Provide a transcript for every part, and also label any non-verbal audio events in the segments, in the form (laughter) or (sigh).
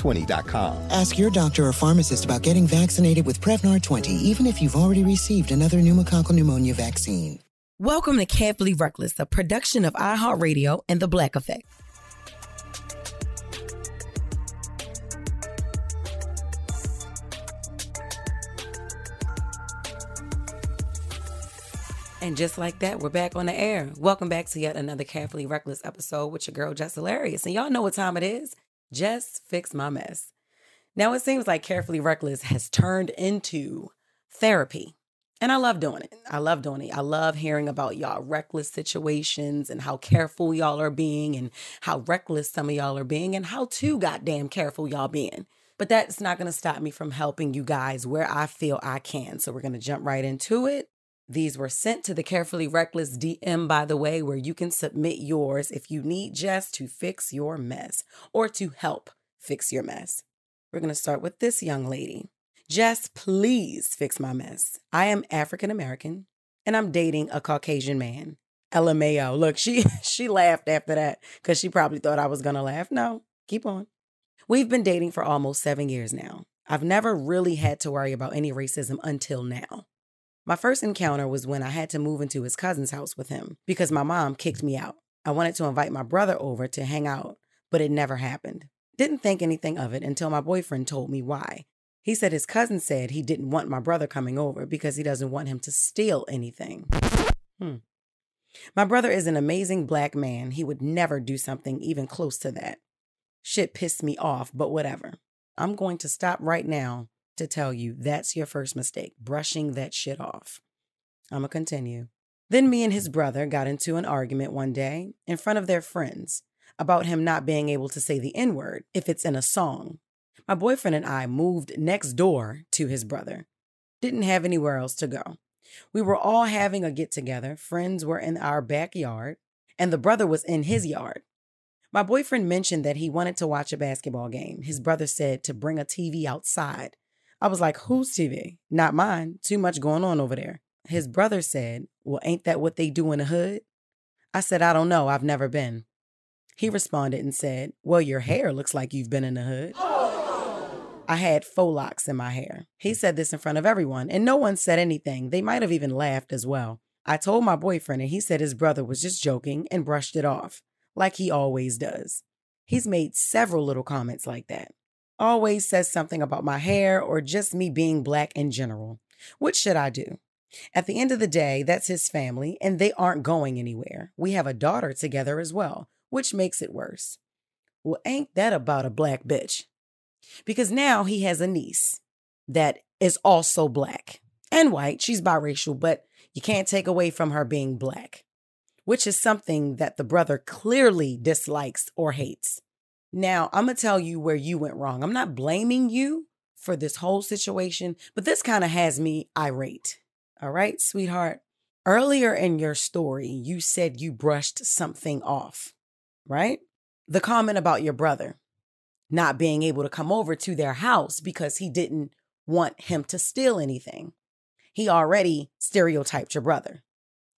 Prevnar20.com. Ask your doctor or pharmacist about getting vaccinated with Prevnar 20, even if you've already received another pneumococcal pneumonia vaccine. Welcome to Carefully Reckless, a production of iHeartRadio and The Black Effect. And just like that, we're back on the air. Welcome back to yet another Carefully Reckless episode with your girl, Jess Hilarious. And y'all know what time it is. Just fix my mess. Now, it seems like Carefully Reckless has turned into therapy. And I love doing it. I love doing it. I love hearing about y'all reckless situations and how careful y'all are being and how reckless some of y'all are being and how too goddamn careful y'all being. But that's not going to stop me from helping you guys where I feel I can. So we're going to jump right into it. These were sent to the Carefully Reckless DM, by the way, where you can submit yours if you need Jess to fix your mess or to help fix your mess. We're going to start with this young lady. Jess, please fix my mess. I am African American and I'm dating a Caucasian man. LMAO. Look, she (laughs) she laughed after that because she probably thought I was gonna laugh. No, keep on. We've been dating for almost seven years now. I've never really had to worry about any racism until now. My first encounter was when I had to move into his cousin's house with him because my mom kicked me out. I wanted to invite my brother over to hang out, but it never happened. Didn't think anything of it until my boyfriend told me why. He said his cousin said he didn't want my brother coming over because he doesn't want him to steal anything. Hmm. My brother is an amazing black man. He would never do something even close to that. Shit pissed me off, but whatever. I'm going to stop right now to tell you that's your first mistake, brushing that shit off. I'm going to continue. Then me and his brother got into an argument one day in front of their friends about him not being able to say the N word if it's in a song. My boyfriend and I moved next door to his brother. Didn't have anywhere else to go. We were all having a get together. Friends were in our backyard, and the brother was in his yard. My boyfriend mentioned that he wanted to watch a basketball game. His brother said to bring a TV outside I was like, whose TV? Not mine. Too much going on over there. His brother said, Well, ain't that what they do in the hood? I said, I don't know. I've never been. He responded and said, Well, your hair looks like you've been in the hood. I had faux locks in my hair. He said this in front of everyone, and no one said anything. They might have even laughed as well. I told my boyfriend, and he said his brother was just joking and brushed it off, like he always does. He's made several little comments like that always says something about my hair or just me being black in general. What should I do? At the end of the day, that's his family, and they aren't going anywhere. We have a daughter together as well, which makes it worse. Well, ain't that about a black bitch? Because now he has a niece that is also black and white. She's biracial, but you can't take away from her being black, which is something that the brother clearly dislikes or hates. Now, I'm going to tell you where you went wrong. I'm not blaming you for this whole situation, but this kind of has me irate. All right, sweetheart. Earlier in your story, you said you brushed something off, right? The comment about your brother not being able to come over to their house because he didn't want him to steal anything. He already stereotyped your brother.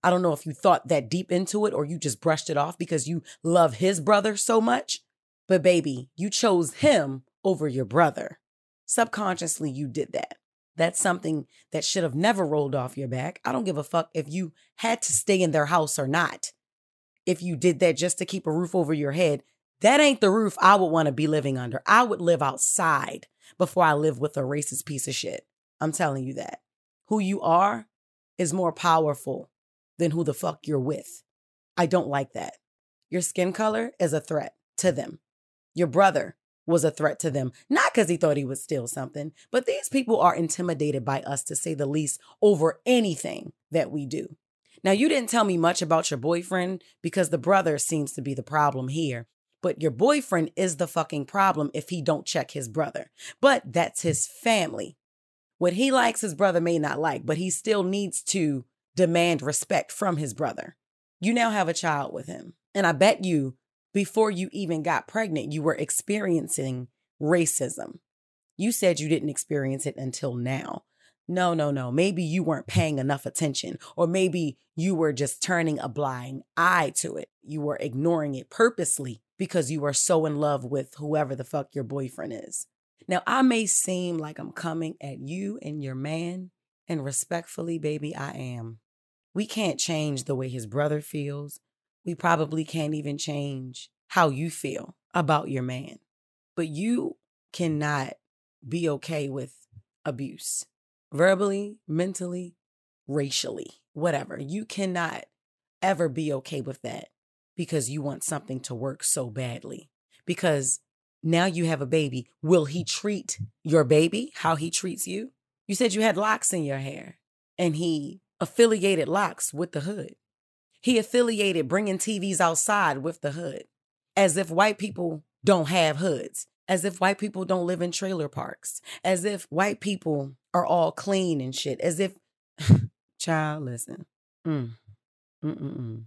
I don't know if you thought that deep into it or you just brushed it off because you love his brother so much. But baby, you chose him over your brother. Subconsciously, you did that. That's something that should have never rolled off your back. I don't give a fuck if you had to stay in their house or not. If you did that just to keep a roof over your head, that ain't the roof I would want to be living under. I would live outside before I live with a racist piece of shit. I'm telling you that. Who you are is more powerful than who the fuck you're with. I don't like that. Your skin color is a threat to them. Your brother was a threat to them, not because he thought he would steal something, but these people are intimidated by us, to say the least, over anything that we do. Now, you didn't tell me much about your boyfriend because the brother seems to be the problem here. But your boyfriend is the fucking problem if he don't check his brother. But that's his family. What he likes, his brother may not like, but he still needs to demand respect from his brother. You now have a child with him. And I bet you, before you even got pregnant, you were experiencing racism. You said you didn't experience it until now. No, no, no. Maybe you weren't paying enough attention, or maybe you were just turning a blind eye to it. You were ignoring it purposely because you are so in love with whoever the fuck your boyfriend is. Now, I may seem like I'm coming at you and your man, and respectfully, baby, I am. We can't change the way his brother feels. We probably can't even change how you feel about your man. But you cannot be okay with abuse verbally, mentally, racially, whatever. You cannot ever be okay with that because you want something to work so badly. Because now you have a baby. Will he treat your baby how he treats you? You said you had locks in your hair and he affiliated locks with the hood. He affiliated bringing TVs outside with the hood, as if white people don't have hoods, as if white people don't live in trailer parks, as if white people are all clean and shit, as if, (laughs) child, listen. Mm. Mm-mm-mm.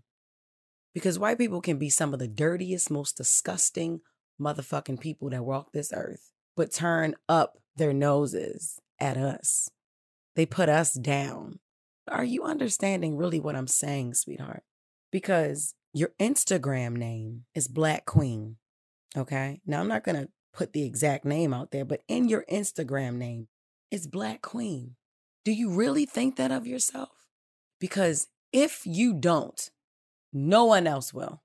Because white people can be some of the dirtiest, most disgusting motherfucking people that walk this earth, but turn up their noses at us. They put us down. Are you understanding really what I'm saying, sweetheart? Because your Instagram name is Black Queen. Okay. Now, I'm not going to put the exact name out there, but in your Instagram name, it's Black Queen. Do you really think that of yourself? Because if you don't, no one else will.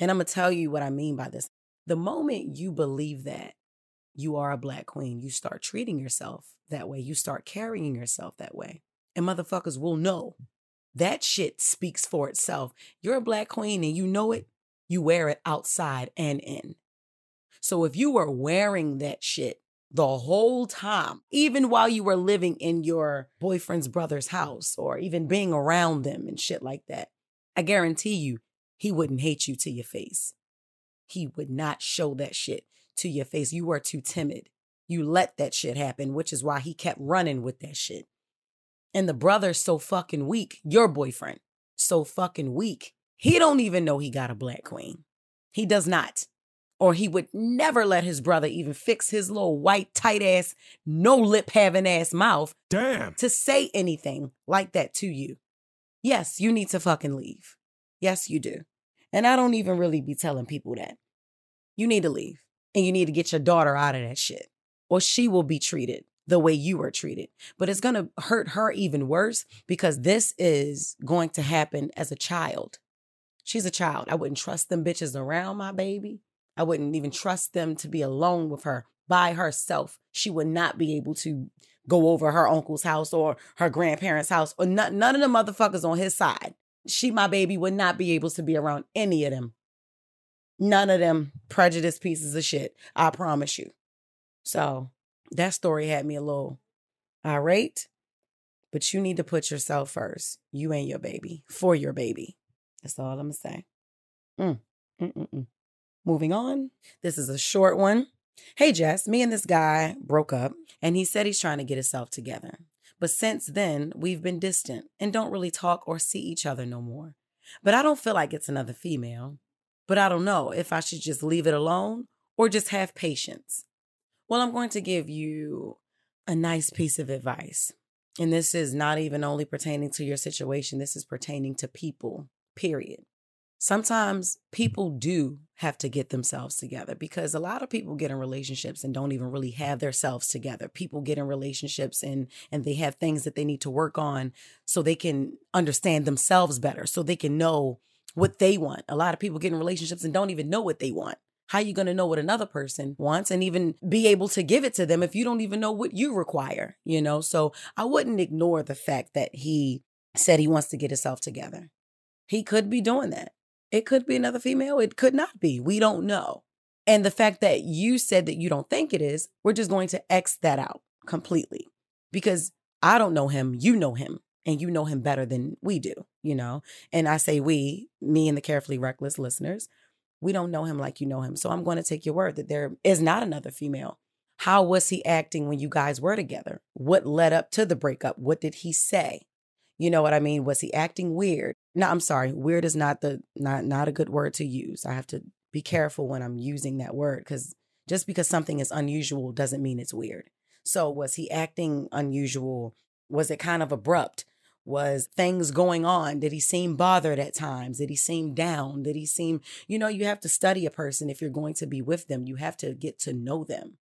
And I'm going to tell you what I mean by this. The moment you believe that you are a Black Queen, you start treating yourself that way, you start carrying yourself that way and motherfuckers will know. That shit speaks for itself. You're a black queen and you know it, you wear it outside and in. So if you were wearing that shit the whole time, even while you were living in your boyfriend's brother's house or even being around them and shit like that, I guarantee you, he wouldn't hate you to your face. He would not show that shit to your face. You were too timid. You let that shit happen, which is why he kept running with that shit. And the brother's so fucking weak, your boyfriend, so fucking weak. He don't even know he got a black queen. He does not. Or he would never let his brother even fix his little white, tight ass, no lip having ass mouth. Damn. To say anything like that to you. Yes, you need to fucking leave. Yes, you do. And I don't even really be telling people that. You need to leave. And you need to get your daughter out of that shit. Or she will be treated the way you were treated. But it's going to hurt her even worse because this is going to happen as a child. She's a child. I wouldn't trust them bitches around my baby. I wouldn't even trust them to be alone with her by herself. She would not be able to go over her uncle's house or her grandparents' house or none, none of the motherfuckers on his side. She, my baby, would not be able to be around any of them. None of them prejudiced pieces of shit. I promise you. So that story had me a little irate, but you need to put yourself first. You and your baby for your baby. That's all I'm gonna say. Mm. Moving on. This is a short one. Hey, Jess, me and this guy broke up, and he said he's trying to get himself together. But since then, we've been distant and don't really talk or see each other no more. But I don't feel like it's another female. But I don't know if I should just leave it alone or just have patience. Well, I'm going to give you a nice piece of advice. And this is not even only pertaining to your situation, this is pertaining to people, period. Sometimes people do have to get themselves together because a lot of people get in relationships and don't even really have themselves together. People get in relationships and and they have things that they need to work on so they can understand themselves better, so they can know what they want. A lot of people get in relationships and don't even know what they want. How you going to know what another person wants and even be able to give it to them if you don't even know what you require, you know? So I wouldn't ignore the fact that he said he wants to get himself together. He could be doing that. It could be another female. It could not be. We don't know. And the fact that you said that you don't think it is, we're just going to X that out completely because I don't know him. You know him and you know him better than we do, you know? And I say we, me and the carefully reckless listeners, we don't know him like you know him. So I'm going to take your word that there is not another female. How was he acting when you guys were together? What led up to the breakup? What did he say? You know what I mean? Was he acting weird? No, I'm sorry. Weird is not the not not a good word to use. I have to be careful when I'm using that word cuz just because something is unusual doesn't mean it's weird. So was he acting unusual? Was it kind of abrupt? Was things going on? Did he seem bothered at times? Did he seem down? Did he seem, you know, you have to study a person if you're going to be with them. You have to get to know them.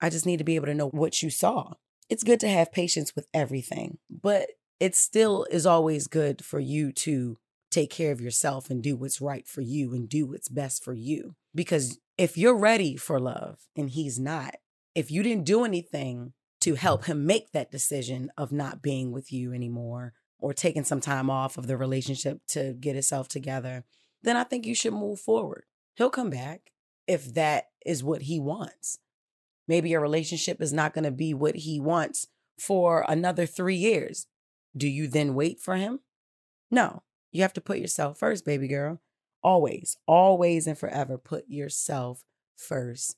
I just need to be able to know what you saw. It's good to have patience with everything, but it still is always good for you to take care of yourself and do what's right for you and do what's best for you. Because if you're ready for love and he's not, if you didn't do anything to help him make that decision of not being with you anymore or taking some time off of the relationship to get itself together, then I think you should move forward. He'll come back if that is what he wants. Maybe your relationship is not going to be what he wants for another three years. Do you then wait for him? No, you have to put yourself first, baby girl. Always, always, and forever put yourself first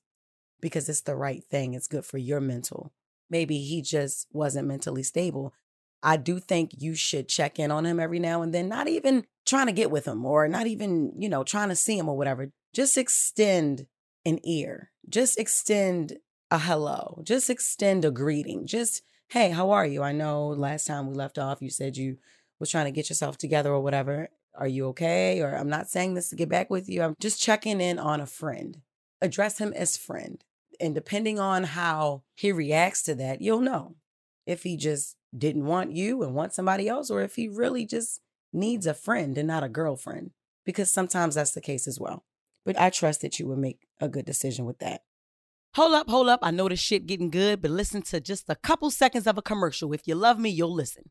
because it's the right thing. It's good for your mental. Maybe he just wasn't mentally stable. I do think you should check in on him every now and then, not even trying to get with him or not even, you know, trying to see him or whatever. Just extend an ear, just extend a hello, just extend a greeting, just hey, how are you? I know last time we left off, you said you was trying to get yourself together or whatever. Are you okay? Or I'm not saying this to get back with you. I'm just checking in on a friend. Address him as friend. And depending on how he reacts to that, you'll know if he just didn't want you and want somebody else, or if he really just needs a friend and not a girlfriend, because sometimes that's the case as well. But I trust that you would make a good decision with that. Hold up, hold up. I know this shit getting good, but listen to just a couple seconds of a commercial. If you love me, you'll listen.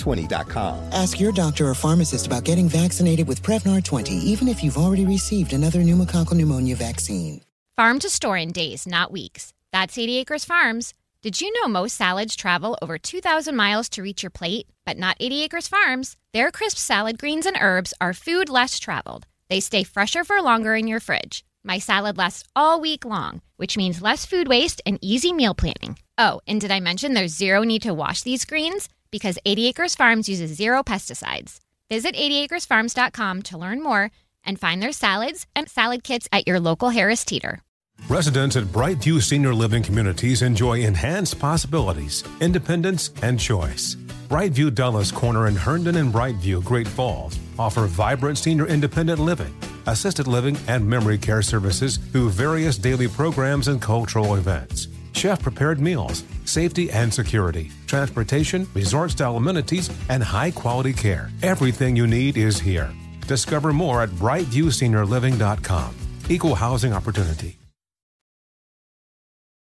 Prevnar20.com. Ask your doctor or pharmacist about getting vaccinated with Prevnar 20, even if you've already received another pneumococcal pneumonia vaccine. Farm to store in days, not weeks. That's 80 Acres Farms. Did you know most salads travel over 2,000 miles to reach your plate? But not 80 Acres Farms. Their crisp salad greens and herbs are food less traveled. They stay fresher for longer in your fridge. My salad lasts all week long, which means less food waste and easy meal planning. Oh, and did I mention there's zero need to wash these greens? Because 80 Acres Farms uses zero pesticides. Visit 80acresfarms.com to learn more and find their salads and salad kits at your local Harris Teeter. Residents at Brightview Senior Living Communities enjoy enhanced possibilities, independence, and choice. Brightview Dulles Corner in Herndon and Brightview, Great Falls offer vibrant senior independent living, assisted living, and memory care services through various daily programs and cultural events. Chef prepared meals, safety and security, transportation, resort style amenities, and high quality care. Everything you need is here. Discover more at brightviewseniorliving.com. Equal housing opportunity.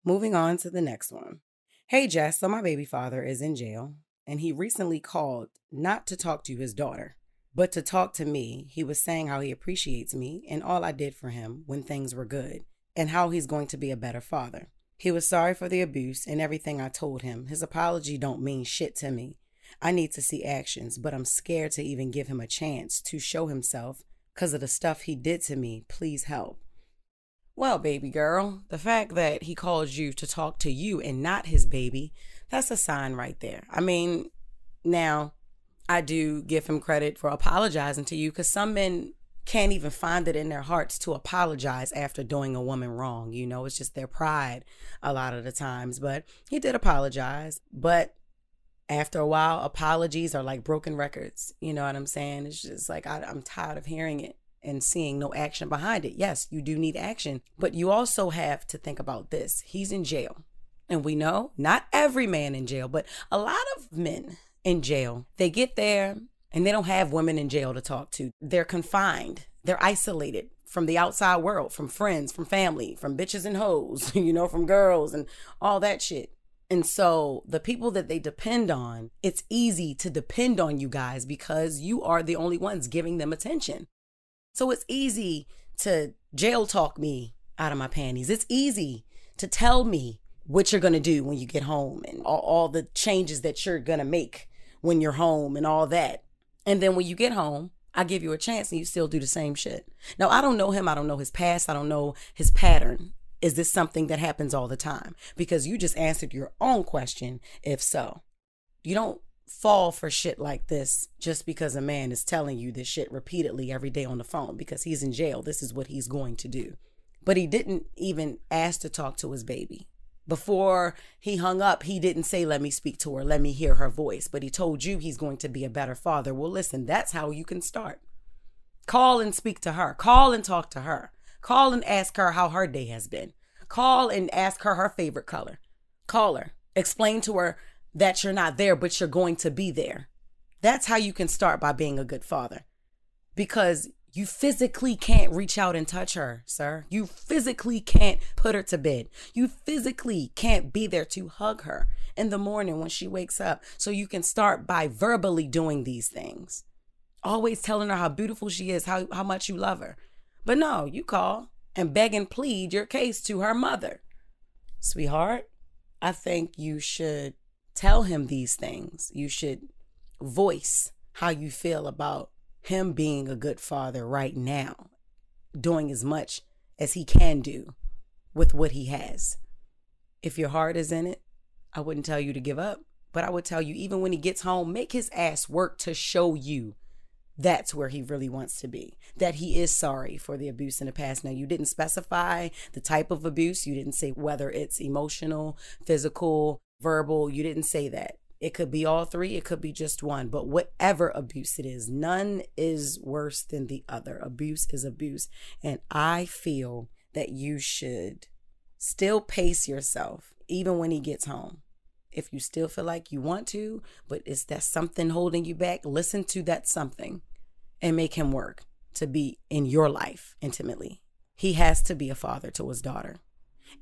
Moving on to the next one. Hey, Jess. So, my baby father is in jail, and he recently called not to talk to his daughter, but to talk to me. He was saying how he appreciates me and all I did for him when things were good, and how he's going to be a better father. He was sorry for the abuse and everything I told him. His apology don't mean shit to me. I need to see actions, but I'm scared to even give him a chance to show himself because of the stuff he did to me. Please help. Well, baby girl, the fact that he called you to talk to you and not his baby, that's a sign right there. I mean, now I do give him credit for apologizing to you because some men can't even find it in their hearts to apologize after doing a woman wrong. You know, it's just their pride a lot of the times. But he did apologize. But after a while, apologies are like broken records. You know what I'm saying? It's just like I, I'm tired of hearing it and seeing no action behind it. Yes, you do need action, but you also have to think about this. He's in jail. And we know not every man in jail, but a lot of men in jail, they get there and they don't have women in jail to talk to. They're confined, they're isolated from the outside world, from friends, from family, from bitches and hoes, (laughs) you know, from girls and all that shit. And so the people that they depend on, it's easy to depend on you guys because you are the only ones giving them attention. So it's easy to jail talk me out of my panties. It's easy to tell me what you're going to do when you get home and all, all the changes that you're going to make when you're home and all that. And then when you get home, I give you a chance and you still do the same shit. Now, I don't know him. I don't know his past. I don't know his pattern. Is this something that happens all the time? Because you just answered your own question, if so. You don't fall for shit like this just because a man is telling you this shit repeatedly every day on the phone because he's in jail. This is what he's going to do. But he didn't even ask to talk to his baby. Before he hung up, he didn't say, Let me speak to her, let me hear her voice, but he told you he's going to be a better father. Well, listen, that's how you can start. Call and speak to her, call and talk to her, call and ask her how her day has been, call and ask her her favorite color. Call her, explain to her that you're not there, but you're going to be there. That's how you can start by being a good father. Because you physically can't reach out and touch her, sir. You physically can't put her to bed. You physically can't be there to hug her in the morning when she wakes up. So you can start by verbally doing these things. Always telling her how beautiful she is, how, how much you love her. But no, you call and beg and plead your case to her mother. Sweetheart, I think you should tell him these things. You should voice how you feel about him being a good father right now, doing as much as he can do with what he has. If your heart is in it, I wouldn't tell you to give up, but I would tell you, even when he gets home, make his ass work to show you that's where he really wants to be. That he is sorry for the abuse in the past. Now, you didn't specify the type of abuse, you didn't say whether it's emotional, physical, verbal. You didn't say that. It could be all three, it could be just one, but whatever abuse it is, none is worse than the other. Abuse is abuse. And I feel that you should still pace yourself even when he gets home. If you still feel like you want to, but is that something holding you back, listen to that something and make him work to be in your life intimately. He has to be a father to his daughter.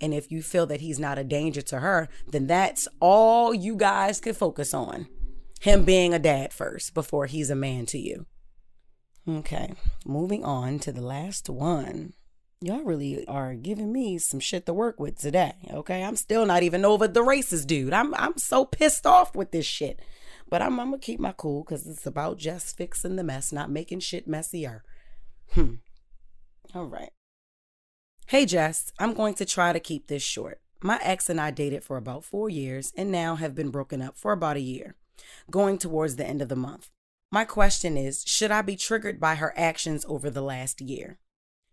And if you feel that he's not a danger to her, then that's all you guys can focus on. Him being a dad first before he's a man to you. Okay, moving on to the last one. Y'all really are giving me some shit to work with today. Okay, I'm still not even over the racist dude. I'm I'm so pissed off with this shit. But I'm, I'm gonna keep my cool because it's about just fixing the mess, not making shit messier. Hmm. All right. Hey, Jess, I'm going to try to keep this short. My ex and I dated for about four years and now have been broken up for about a year, going towards the end of the month. My question is Should I be triggered by her actions over the last year?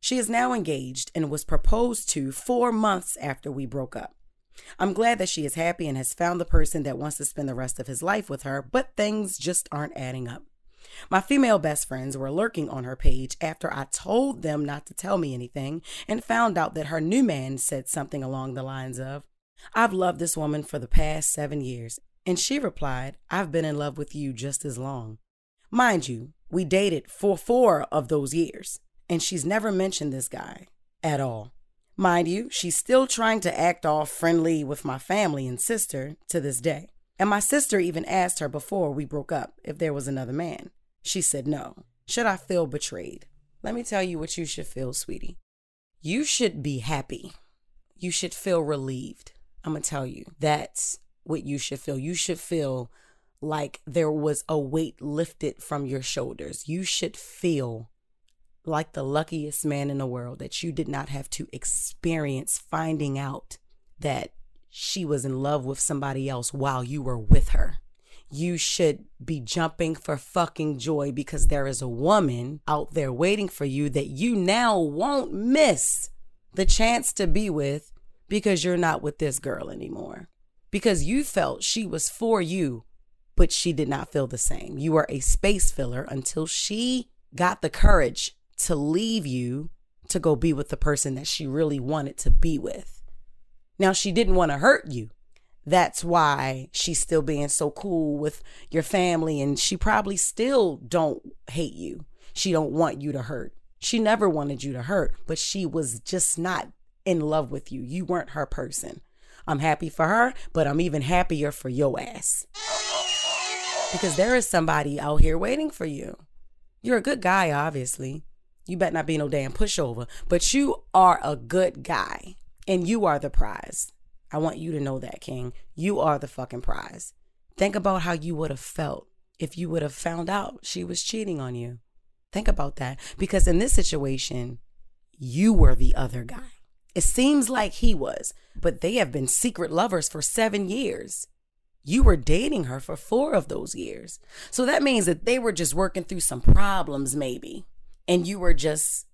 She is now engaged and was proposed to four months after we broke up. I'm glad that she is happy and has found the person that wants to spend the rest of his life with her, but things just aren't adding up. My female best friends were lurking on her page after I told them not to tell me anything and found out that her new man said something along the lines of, I've loved this woman for the past seven years. And she replied, I've been in love with you just as long. Mind you, we dated for four of those years, and she's never mentioned this guy at all. Mind you, she's still trying to act all friendly with my family and sister to this day. And my sister even asked her before we broke up if there was another man. She said no. Should I feel betrayed? Let me tell you what you should feel, sweetie. You should be happy. You should feel relieved. I'm going to tell you that's what you should feel. You should feel like there was a weight lifted from your shoulders. You should feel like the luckiest man in the world that you did not have to experience finding out that she was in love with somebody else while you were with her you should be jumping for fucking joy because there is a woman out there waiting for you that you now won't miss the chance to be with because you're not with this girl anymore. Because you felt she was for you, but she did not feel the same. You were a space filler until she got the courage to leave you to go be with the person that she really wanted to be with. Now, she didn't want to hurt you. That's why she's still being so cool with your family and she probably still don't hate you. She don't want you to hurt. She never wanted you to hurt but she was just not in love with you. You weren't her person. I'm happy for her but i'm even happier for your ass. Because there is somebody out here waiting for you. You're a good guy obviously. You better not be no damn pushover but you are a good guy and you are the prize I want you to know that, King. You are the fucking prize. Think about how you would have felt if you would have found out she was cheating on you. Think about that. Because in this situation, you were the other guy. It seems like he was, but they have been secret lovers for seven years. You were dating her for four of those years. So that means that they were just working through some problems, maybe. And you were just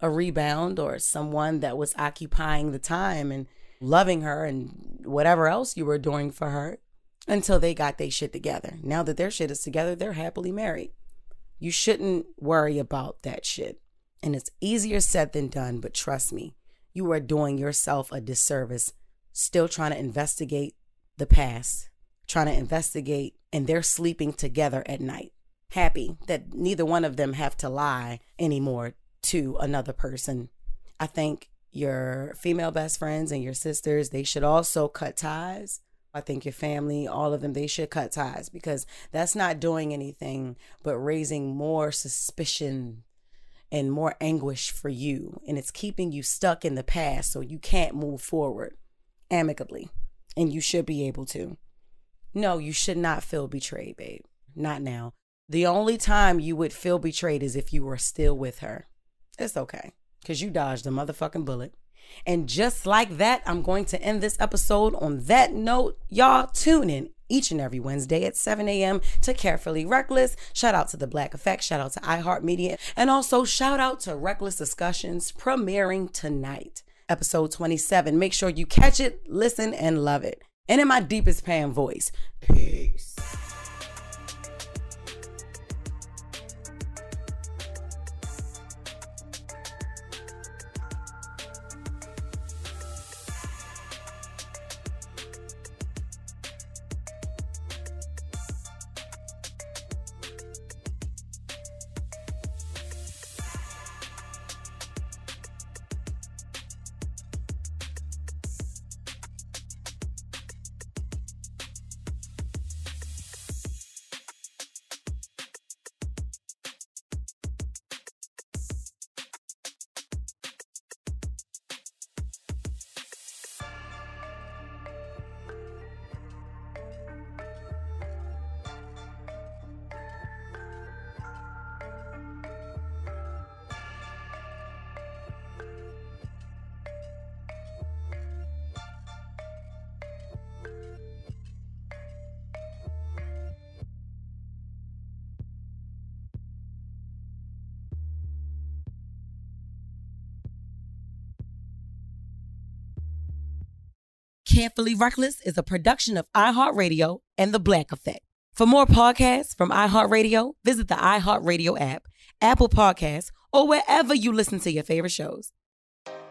a rebound or someone that was occupying the time and loving her and whatever else you were doing for her until they got their shit together. Now that their shit is together, they're happily married. You shouldn't worry about that shit. And it's easier said than done, but trust me, you are doing yourself a disservice still trying to investigate the past, trying to investigate, and they're sleeping together at night. Happy that neither one of them have to lie anymore to another person. I think your female best friends and your sisters, they should also cut ties. I think your family, all of them, they should cut ties because that's not doing anything but raising more suspicion and more anguish for you. And it's keeping you stuck in the past so you can't move forward amicably. And you should be able to. No, you should not feel betrayed, babe. Not now. The only time you would feel betrayed is if you were still with her. It's okay because you dodged a motherfucking bullet. And just like that, I'm going to end this episode on that note. Y'all tune in each and every Wednesday at 7 a.m. to Carefully Reckless. Shout out to The Black Effect. Shout out to iHeartMedia. And also shout out to Reckless Discussions premiering tonight, episode 27. Make sure you catch it, listen, and love it. And in my deepest pan voice, peace. Carefully Reckless is a production of iHeartRadio and The Black Effect. For more podcasts from iHeartRadio, visit the iHeartRadio app, Apple Podcasts, or wherever you listen to your favorite shows.